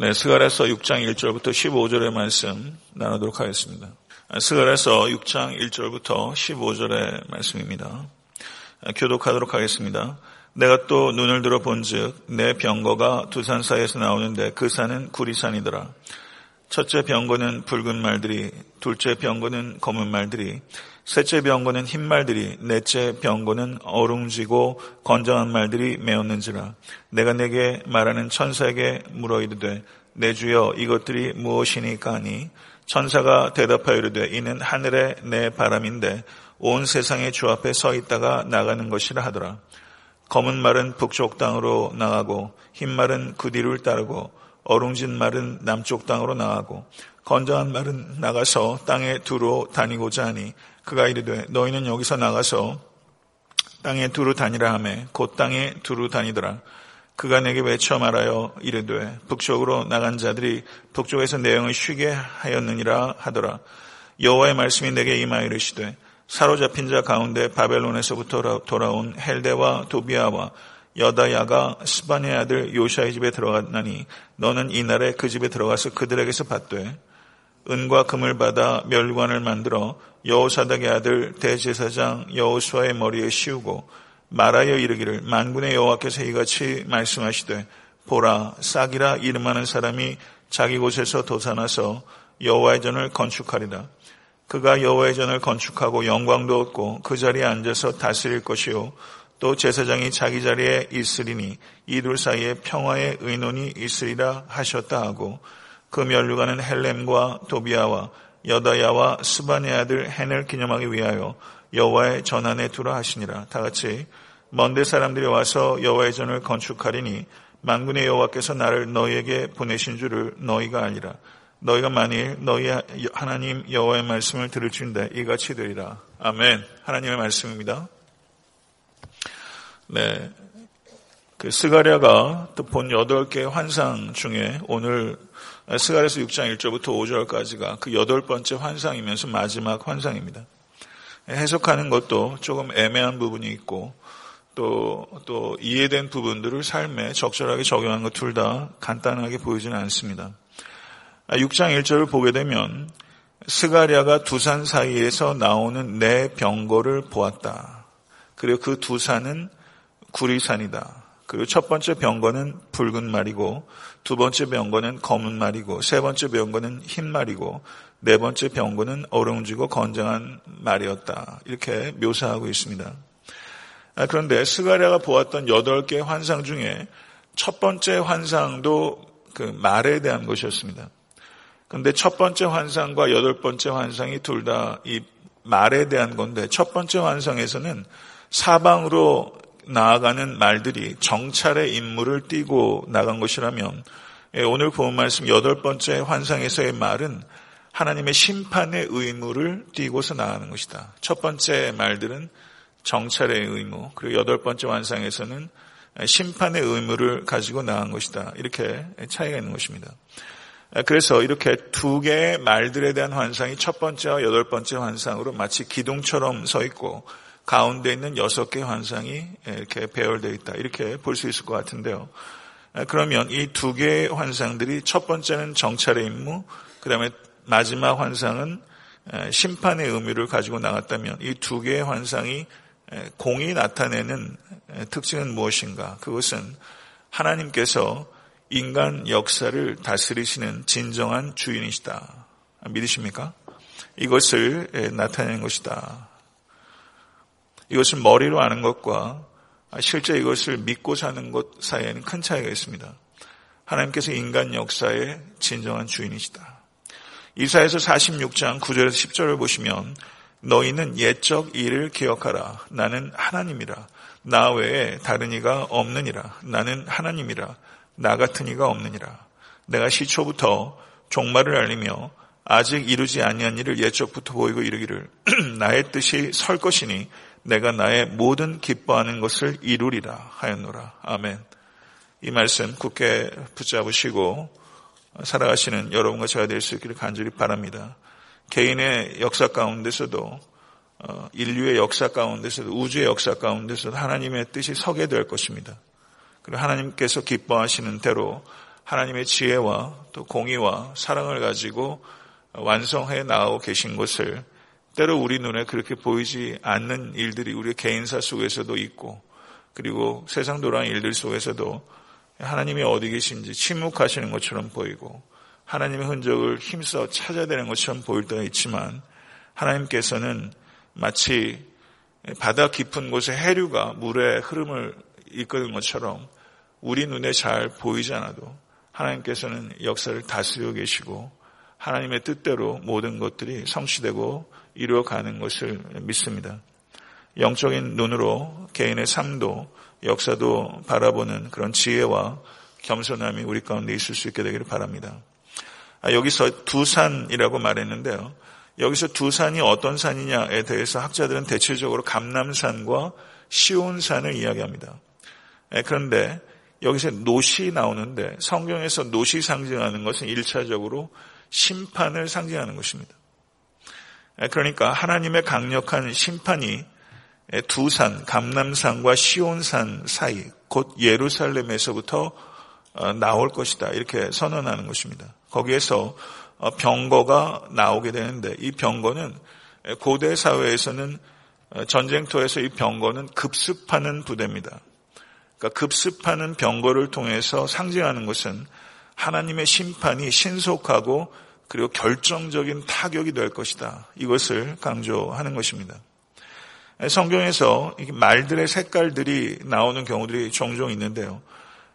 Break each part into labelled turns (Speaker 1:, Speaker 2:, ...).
Speaker 1: 네, 스가랴서 6장 1절부터 15절의 말씀 나누도록 하겠습니다. 스가랴서 6장 1절부터 15절의 말씀입니다. 교독하도록 하겠습니다. 내가 또 눈을 들어 본즉 내 병거가 두 산 사이에서 나오는데 그 산은 구리산이더라. 첫째 병거는 붉은 말들이, 둘째 병거는 검은 말들이, 셋째 병거는 흰 말들이, 넷째 병거는 어룽지고 건장한 말들이 메었는지라. 내가 내게 말하는 천사에게 물어 이르되 내 주여 이것들이 무엇이니까 하니 천사가 대답하여 이르되 이는 하늘의 내 바람인데 온 세상의 주 앞에 서 있다가 나가는 것이라 하더라. 검은 말은 북쪽 땅으로 나가고 흰 말은 그 뒤를 따르고 어룽진 말은 남쪽 땅으로 나가고 건장한 말은 나가서 땅에 두루 다니고자 하니 그가 이르되 너희는 여기서 나가서 땅에 두루 다니라 하매 곧 땅에 두루 다니더라. 그가 내게 외쳐 말하여 이르되 북쪽으로 나간 자들이 북쪽에서 내 영을 쉬게 하였느니라 하더라. 여호와의 말씀이 내게 임하여 이르시되 사로잡힌 자 가운데 바벨론에서부터 돌아온 헬데와 도비아와 여다야가 스바네 아들 요샤의 집에 들어갔나니 너는 이날에 그 집에 들어가서 그들에게서 받되 은과 금을 받아 멸관을 만들어 여호사닥의 아들 대제사장 여호수아의 머리에 씌우고 말하여 이르기를 만군의 여호와께서 이같이 말씀하시되 보라 싹이라 이름하는 사람이 자기 곳에서 도산나서 여호와의 전을 건축하리다. 그가 여호와의 전을 건축하고 영광도 얻고 그 자리에 앉아서 다스릴 것이요 또 제사장이 자기 자리에 있으리니 이둘 사이에 평화의 의논이 있으리라 하셨다 하고 그 면류관은 헬렘과 도비아와 여다야와 스바네 아들 헨을 기념하기 위하여 여호와의 전안에 두라 하시니라. 다 같이 먼데 사람들이 와서 여호와의 전을 건축하리니 만군의 여호와께서 나를 너희에게 보내신 줄을 너희가 아니라 너희가 만일 너희 하나님 여호와의 말씀을 들을 줄인데 이같이 되리라. 아멘. 하나님의 말씀입니다. 네. 그 스가랴가 또 본 여덟 개의 환상 중에 오늘 스가랴서 6장 1절부터 5절까지가 그 여덟 번째 환상이면서 마지막 환상입니다. 해석하는 것도 조금 애매한 부분이 있고 또, 또 이해된 부분들을 삶에 적절하게 적용한 것 둘 다 간단하게 보이지는 않습니다. 6장 아, 1절을 보게 되면 스가랴가 두산 사이에서 나오는 내 병거를 보았다. 그리고 그 두 산은 구리산이다. 그리고 첫 번째 병거는 붉은 말이고 두 번째 병거는 검은 말이고 세 번째 병거는 흰 말이고 네 번째 병거는 어려운지고 건장한 말이었다. 이렇게 묘사하고 있습니다. 아, 그런데 스가랴가 보았던 여덟 개의 환상 중에 첫 번째 환상도 그 말에 대한 것이었습니다. 그런데 첫 번째 환상과 여덟 번째 환상이 둘 다 이 말에 대한 건데 첫 번째 환상에서는 사방으로 나아가는 말들이 정찰의 임무를 띠고 나간 것이라면 예, 오늘 본 말씀 여덟 번째 환상에서의 말은 하나님의 심판의 의무를 띠고서 나가는 것이다. 첫 번째 말들은 정찰의 의무, 그리고 여덟 번째 환상에서는 심판의 의무를 가지고 나간 것이다. 이렇게 차이가 있는 것입니다. 그래서 이렇게 두 개의 말들에 대한 환상이 첫 번째와 여덟 번째 환상으로 마치 기둥처럼 서 있고 가운데 있는 여섯 개의 환상이 이렇게 배열되어 있다. 이렇게 볼 수 있을 것 같은데요. 그러면 이 두 개의 환상들이 첫 번째는 정찰의 임무, 그 다음에 마지막 환상은 심판의 의미를 가지고 나갔다면 이 두 개의 환상이 공이 나타내는 특징은 무엇인가? 그것은 하나님께서 인간 역사를 다스리시는 진정한 주인이시다. 믿으십니까? 이것을 나타내는 것이다. 이것을 머리로 아는 것과 실제 이것을 믿고 사는 것 사이에는 큰 차이가 있습니다. 하나님께서 인간 역사의 진정한 주인이시다. 이사에서 46장 9절에서 10절을 보시면 너희는 옛적 일을 기억하라. 나는 하나님이라. 나 외에 다른 이가 없느니라. 나는 하나님이라. 나 같은 이가 없느니라. 내가 시초부터 종말을 알리며 아직 이루지 아니한 일을 옛적부터 보이고 이르기를 나의 뜻이 설 것이니 내가 나의 모든 기뻐하는 것을 이루리라 하였노라. 아멘. 이 말씀 굳게 붙잡으시고 살아가시는 여러분과 제가 될 수 있기를 간절히 바랍니다. 개인의 역사 가운데서도 어, 인류의 역사 가운데서도 우주의 역사 가운데서도 하나님의 뜻이 서게 될 것입니다. 그리고 하나님께서 기뻐하시는 대로 하나님의 지혜와 또 공의와 사랑을 가지고 완성해 나가고 계신 것을 때로 우리 눈에 그렇게 보이지 않는 일들이 우리 개인사 속에서도 있고 그리고 세상 돌아가는 일들 속에서도 하나님이 어디 계신지 침묵하시는 것처럼 보이고 하나님의 흔적을 힘써 찾아야 되는 것처럼 보일 때가 있지만 하나님께서는 마치 바다 깊은 곳에 해류가 물의 흐름을 이끄는 것처럼 우리 눈에 잘 보이지 않아도 하나님께서는 역사를 다스려 계시고 하나님의 뜻대로 모든 것들이 성취되고 이루어가는 것을 믿습니다. 영적인 눈으로 개인의 삶도 역사도 바라보는 그런 지혜와 겸손함이 우리 가운데 있을 수 있게 되기를 바랍니다. 아, 여기서 두산이라고 말했는데요. 여기서 두산이 어떤 산이냐에 대해서 학자들은 대체적으로 감남산과 시온산을 이야기합니다. 예, 그런데 여기서 노시 나오는데 성경에서 노시 상징하는 것은 1차적으로 심판을 상징하는 것입니다. 예, 그러니까 하나님의 강력한 심판이 두 산, 감남산과 시온산 사이, 곧 예루살렘에서부터 어, 나올 것이다. 이렇게 선언하는 것입니다. 거기에서 어, 병거가 나오게 되는데 이 병거는 고대 사회에서는 어, 전쟁터에서 이 병거는 급습하는 부대입니다. 그러니까 급습하는 병거를 통해서 상징하는 것은 하나님의 심판이 신속하고 그리고 결정적인 타격이 될 것이다. 이것을 강조하는 것입니다. 성경에서 말들의 색깔들이 나오는 경우들이 종종 있는데요.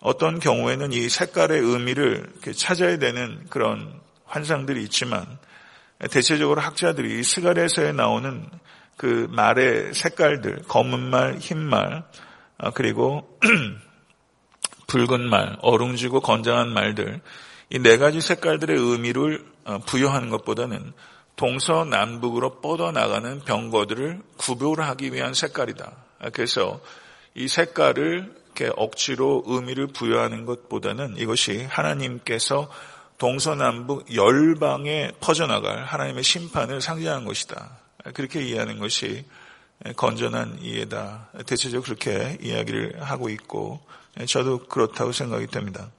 Speaker 1: 어떤 경우에는 이 색깔의 의미를 찾아야 되는 그런 환상들이 있지만 대체적으로 학자들이 스가랴서에 나오는 그 말의 색깔들, 검은 말, 흰 말, 아, 그리고 붉은 말, 어룽지고 건장한 말들, 이 네 가지 색깔들의 의미를 어, 부여하는 것보다는 동서남북으로 뻗어나가는 병거들을 구별하기 위한 색깔이다. 그래서 이 색깔을 이렇게 억지로 의미를 부여하는 것보다는 이것이 하나님께서 동서남북 열방에 퍼져나갈 하나님의 심판을 상징하는 것이다. 그렇게 이해하는 것이 건전한 이해다. 대체적으로 그렇게 이야기를 하고 있고 저도 그렇다고 생각이 됩니다.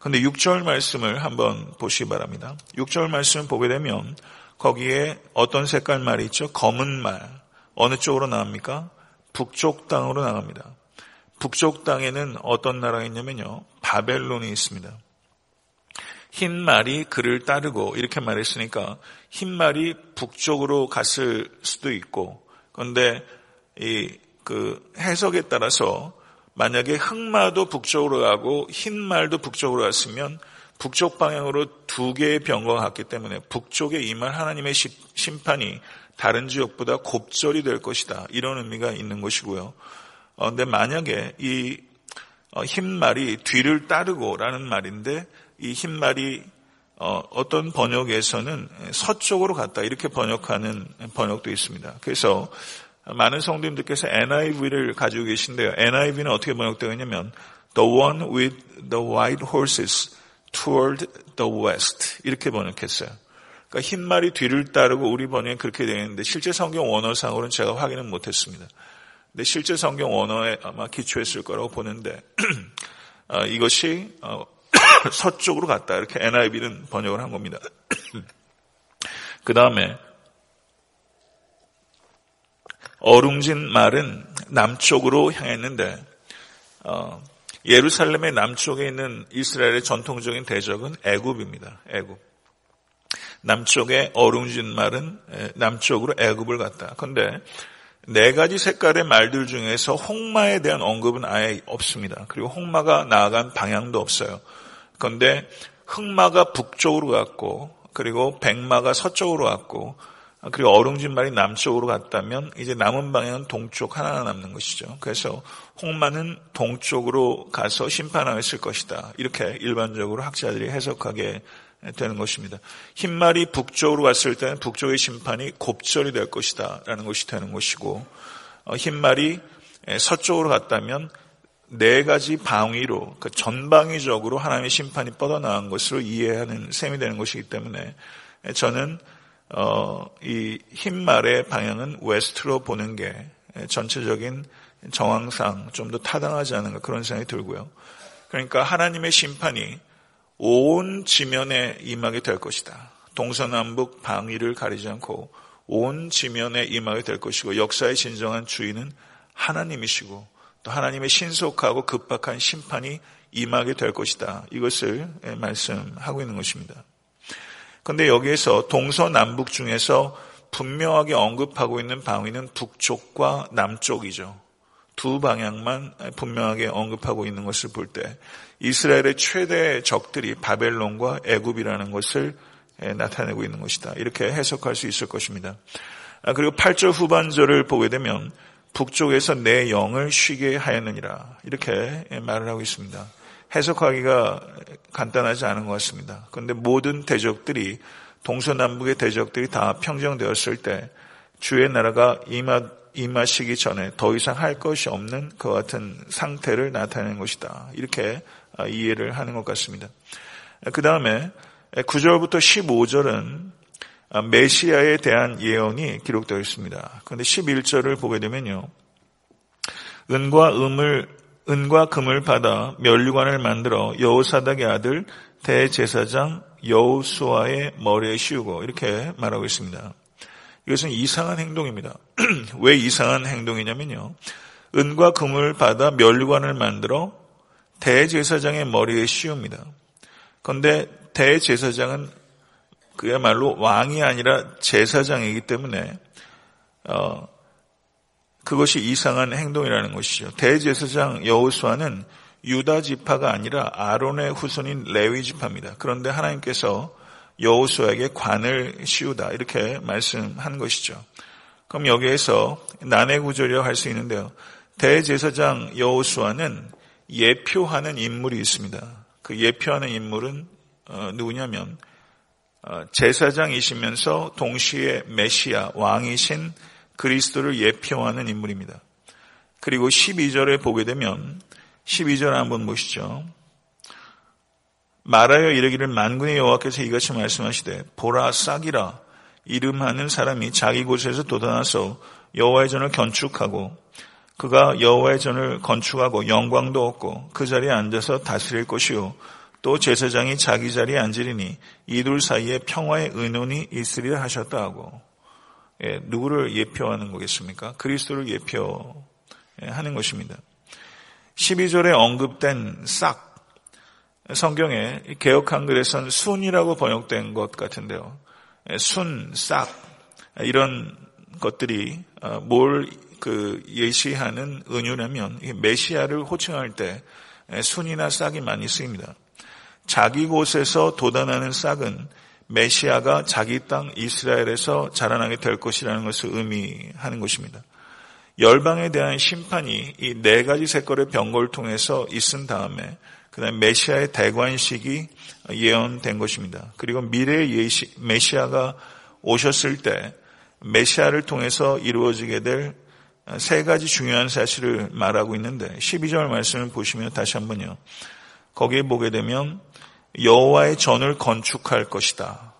Speaker 1: 그런데 6절 말씀을 한번 보시기 바랍니다. 6절 말씀을 보게 되면 거기에 어떤 색깔 말이 있죠? 검은 말. 어느 쪽으로 나갑니까? 북쪽 땅으로 나갑니다. 북쪽 땅에는 어떤 나라가 있냐면요. 바벨론이 있습니다. 흰 말이 그를 따르고 이렇게 말했으니까 흰 말이 북쪽으로 갔을 수도 있고 그런데 이 그 해석에 따라서 만약에 흑마도 북쪽으로 가고 흰 말도 북쪽으로 갔으면 북쪽 방향으로 두 개의 병거가 갔기 때문에 북쪽에 임할 하나님의 심판이 다른 지역보다 곱절이 될 것이다. 이런 의미가 있는 것이고요. 그런데 어, 만약에 이 어, 흰말이 뒤를 따르고라는 말인데 이 흰말이 어, 어떤 번역에서는 서쪽으로 갔다 이렇게 번역하는 번역도 있습니다. 그래서 많은 성도님들께서 NIV를 가지고 계신데요. NIV는 어떻게 번역되어 있냐면 The one with the white horses toward the west 이렇게 번역했어요. 그러니까 흰말이 뒤를 따르고 우리 번역에 그렇게 되어 있는데 실제 성경 원어상으로는 제가 확인은 못했습니다. 근데 실제 성경 원어에 아마 기초했을 거라고 보는데 어, 이것이 어, 서쪽으로 갔다 이렇게 NIV는 번역을 한 겁니다. 그 다음에 어룽진 말은 남쪽으로 향했는데 어, 예루살렘의 남쪽에 있는 이스라엘의 전통적인 대적은 애굽입니다. 애굽. 남쪽에 어룽진 말은 남쪽으로 애굽을 갔다. 그런데 네 가지 색깔의 말들 중에서 홍마에 대한 언급은 아예 없습니다. 그리고 홍마가 나아간 방향도 없어요. 그런데 흑마가 북쪽으로 갔고 그리고 백마가 서쪽으로 갔고 그리고 어룽진 말이 남쪽으로 갔다면 이제 남은 방향은 동쪽 하나가 남는 것이죠. 그래서 홍마는 동쪽으로 가서 심판하였을 것이다. 이렇게 일반적으로 학자들이 해석하게 되는 것입니다. 흰말이 북쪽으로 갔을 때는 북쪽의 심판이 곱절이 될 것이다. 라는 것이 되는 것이고 어, 흰말이 서쪽으로 갔다면 네 가지 방위로 그 전방위적으로 하나님의 심판이 뻗어나간 것으로 이해하는 셈이 되는 것이기 때문에 저는 어, 이 흰말의 방향은 웨스트로 보는 게 전체적인 정황상 좀 더 타당하지 않은가 그런 생각이 들고요. 그러니까 하나님의 심판이 온 지면에 임하게 될 것이다. 동서남북 방위를 가리지 않고 온 지면에 임하게 될 것이고 역사의 진정한 주인은 하나님이시고 또 하나님의 신속하고 급박한 심판이 임하게 될 것이다. 이것을 말씀하고 있는 것입니다. 그런데 여기에서 동서남북 중에서 분명하게 언급하고 있는 방위는 북쪽과 남쪽이죠. 두 방향만 분명하게 언급하고 있는 것을 볼 때 이스라엘의 최대 적들이 바벨론과 애굽이라는 것을 나타내고 있는 것이다. 이렇게 해석할 수 있을 것입니다. 아, 그리고 8절 후반절을 보게 되면 북쪽에서 내 영을 쉬게 하였느니라. 이렇게 말을 하고 있습니다. 해석하기가 간단하지 않은 것 같습니다. 그런데 모든 대적들이 동서남북의 대적들이 다 평정되었을 때 주의 나라가 임하, 임하시기 전에 더 이상 할 것이 없는 그 같은 상태를 나타내는 것이다. 이렇게 아, 이해를 하는 것 같습니다. 그 다음에 9절부터 15절은 아, 메시아에 대한 예언이 기록되어 있습니다. 그런데 11절을 보게 되면요. 은과 음을 은과 금을 받아 면류관을 만들어 여호사닥의 아들 대제사장 여호수아의 머리에 씌우고 이렇게 말하고 있습니다. 이것은 이상한 행동입니다. 왜 이상한 행동이냐면요. 은과 금을 받아 면류관을 만들어 대제사장의 머리에 씌웁니다. 그런데 대제사장은 그야말로 왕이 아니라 제사장이기 때문에 어, 그것이 이상한 행동이라는 것이죠. 대제사장 여호수아는 유다 지파가 아니라 아론의 후손인 레위 지파입니다. 그런데 하나님께서 여호수아에게 관을 씌우다 이렇게 말씀한 것이죠. 그럼 여기에서 난해 구절이라고 할 수 있는데요. 대제사장 여호수아는 예표하는 인물이 있습니다. 그 예표하는 인물은 어, 누구냐면 어, 제사장이시면서 동시에 메시아 왕이신 그리스도를 예표하는 인물입니다. 그리고 12절에 보게 되면 12절 한번 보시죠. 말하여 이르기를 만군의 여호와께서 이같이 말씀하시되 보라 싹이라 이름하는 사람이 자기 곳에서 돋아나서 여호와의 전을 건축하고 그가 여호와의 전을 건축하고 영광도 얻고 그 자리에 앉아서 다스릴 것이요 또 제사장이 자기 자리에 앉으리니 이둘 사이에 평화의 의논이 있으리라 하셨다 하고 예, 누구를 예표하는 거겠습니까? 그리스도를 예표하는 것입니다. 12절에 언급된 싹 성경에 개혁 한글에선 순이라고 번역된 것 같은데요. 예, 순, 싹 이런 것들이 어, 뭘그 예시하는 은유라면 메시아를 호칭할 때 예, 순이나 싹이 많이 쓰입니다. 자기 곳에서 돋아나는 싹은 메시아가 자기 땅 이스라엘에서 자라나게 될 것이라는 것을 의미하는 것입니다. 열방에 대한 심판이 이 네 가지 색깔의 병거를 통해서 있은 다음에 그다음 메시아의 대관식이 예언된 것입니다. 그리고 미래의 예시, 메시아가 오셨을 때 메시아를 통해서 이루어지게 될 세 가지 중요한 사실을 말하고 있는데 12절 말씀을 보시면 다시 한번요. 거기에 보게 되면 여호와의 전을 건축할 것이다.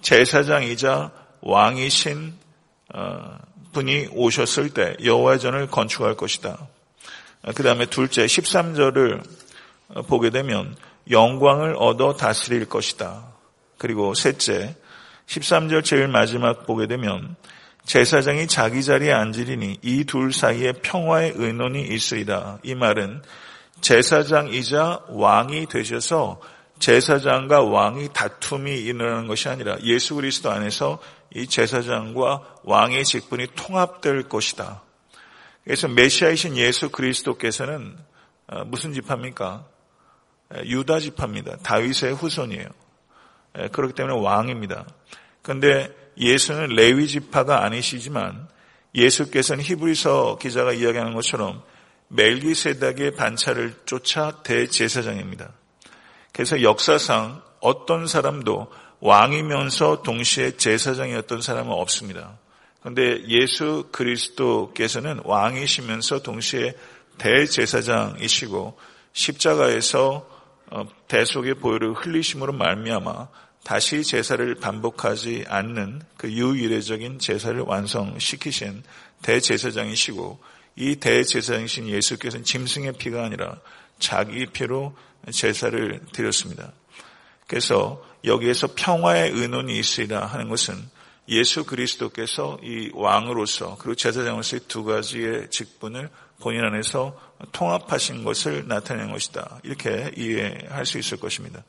Speaker 1: 제사장이자 왕이신 어, 분이 오셨을 때 여호와의 전을 건축할 것이다. 그 다음에 둘째 13절을 보게 되면 영광을 얻어 다스릴 것이다. 그리고 셋째 13절 제일 마지막 보게 되면 제사장이 자기 자리에 앉으리니 이 둘 사이에 평화의 의논이 있으리라. 이 말은 제사장이자 왕이 되셔서 제사장과 왕이 다툼이 일어나는 것이 아니라 예수 그리스도 안에서 이 제사장과 왕의 직분이 통합될 것이다. 그래서 메시아이신 예수 그리스도께서는 어, 무슨 지파입니까? 유다 지파입니다. 다윗의 후손이에요. 그렇기 때문에 왕입니다. 그런데 예수는 레위 지파가 아니시지만 예수께서는 히브리서 기자가 이야기하는 것처럼 멜기세닥의 반차를 쫓아 대제사장입니다. 그래서 역사상 어떤 사람도 왕이면서 동시에 제사장이었던 사람은 없습니다. 그런데 예수 그리스도께서는 왕이시면서 동시에 대제사장이시고 십자가에서 어, 대속의 보혈을 흘리심으로 말미암아 다시 제사를 반복하지 않는 그 유일해적인 제사를 완성시키신 대제사장이시고 이 대제사장이신 예수께서는 짐승의 피가 아니라 자기 피로 제사를 드렸습니다. 그래서 여기에서 평화의 의논이 있으리라 하는 것은 예수 그리스도께서 이 왕으로서 그리고 제사장으로서의 두 가지의 직분을 본인 안에서 통합하신 것을 나타낸 것이다. 이렇게 이해할 수 있을 것입니다.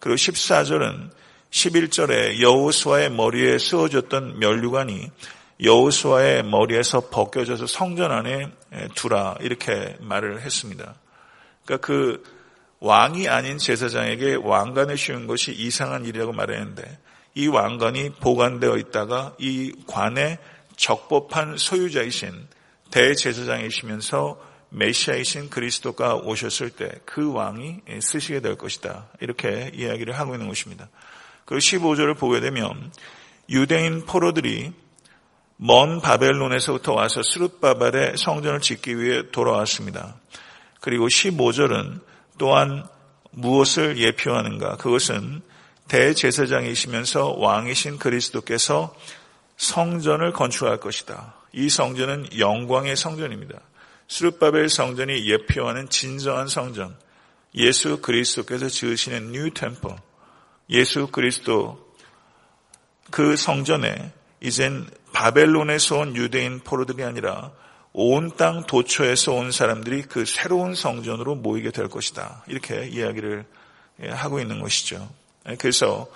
Speaker 1: 그리고 14절은 11절에 여호수아의 머리에 쓰어졌던 면류관이 여호수아의 머리에서 벗겨져서 성전 안에 두라 이렇게 말을 했습니다. 그러니까 그 왕이 아닌 제사장에게 왕관을 씌운 것이 이상한 일이라고 말했는데 이 왕관이 보관되어 있다가 이 관의 적법한 소유자이신 대제사장이시면서 메시아이신 그리스도가 오셨을 때 그 왕이 쓰시게 될 것이다. 이렇게 이야기를 하고 있는 것입니다. 그 15절을 보게 되면 유대인 포로들이 먼 바벨론에서부터 와서 스룹바발의 성전을 짓기 위해 돌아왔습니다. 그리고 15절은 또한 무엇을 예표하는가? 그것은 대제사장이시면서 왕이신 그리스도께서 성전을 건축할 것이다. 이 성전은 영광의 성전입니다. 스룹바벨 성전이 예표하는 진정한 성전, 예수 그리스도께서 지으시는 new temple, 예수 그리스도 그 성전에 이젠 바벨론에서 온 유대인 포로들이 아니라 온 땅 도처에서 온 사람들이 그 새로운 성전으로 모이게 될 것이다. 이렇게 이야기를 하고 있는 것이죠. 그래서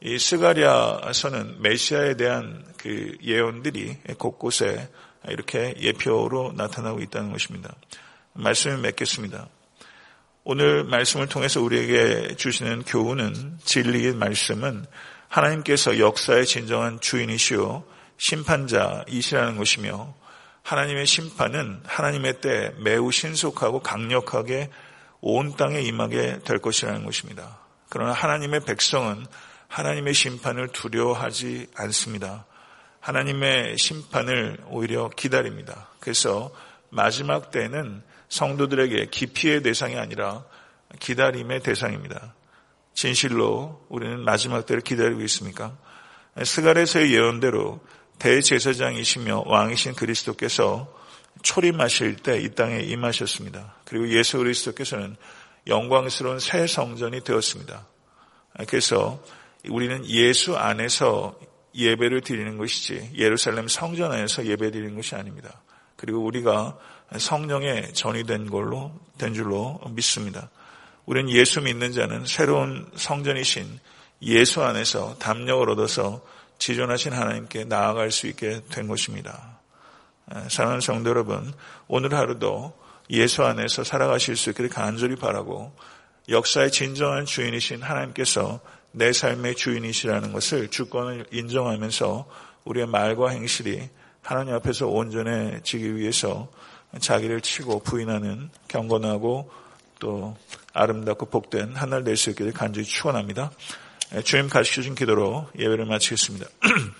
Speaker 1: 이 스가리아서는 메시아에 대한 그 예언들이 곳곳에 이렇게 예표로 나타나고 있다는 것입니다. 말씀을 맺겠습니다. 오늘 말씀을 통해서 우리에게 주시는 교훈은 진리의 말씀은 하나님께서 역사의 진정한 주인이시오 심판자이시라는 것이며 하나님의 심판은 하나님의 때 매우 신속하고 강력하게 온 땅에 임하게 될 것이라는 것입니다. 그러나 하나님의 백성은 하나님의 심판을 두려워하지 않습니다. 하나님의 심판을 오히려 기다립니다. 그래서 마지막 때는 성도들에게 기피의 대상이 아니라 기다림의 대상입니다. 진실로 우리는 마지막 때를 기다리고 있습니까? 스가레서의 예언대로 대제사장이시며 왕이신 그리스도께서 초림하실 때 이 땅에 임하셨습니다. 그리고 예수 그리스도께서는 영광스러운 새 성전이 되었습니다. 그래서 우리는 예수 안에서 예배를 드리는 것이지 예루살렘 성전 안에서 예배 드리는 것이 아닙니다. 그리고 우리가 성령에 전이 된 걸로 된 줄로 믿습니다. 우리는 예수 믿는 자는 새로운 성전이신 예수 안에서 담력을 얻어서 지존하신 하나님께 나아갈 수 있게 된 것입니다. 사랑하는 성도 여러분, 오늘 하루도 예수 안에서 살아가실 수 있기를 간절히 바라고 역사의 진정한 주인이신 하나님께서 내 삶의 주인이시라는 것을 주권을 인정하면서 우리의 말과 행실이 하나님 앞에서 온전해지기 위해서 자기를 치고 부인하는 경건하고 또 아름답고 복된 한 날 될 수 있기를 간절히 축원합니다. 주님 가르쳐 주신 기도로 예배를 마치겠습니다.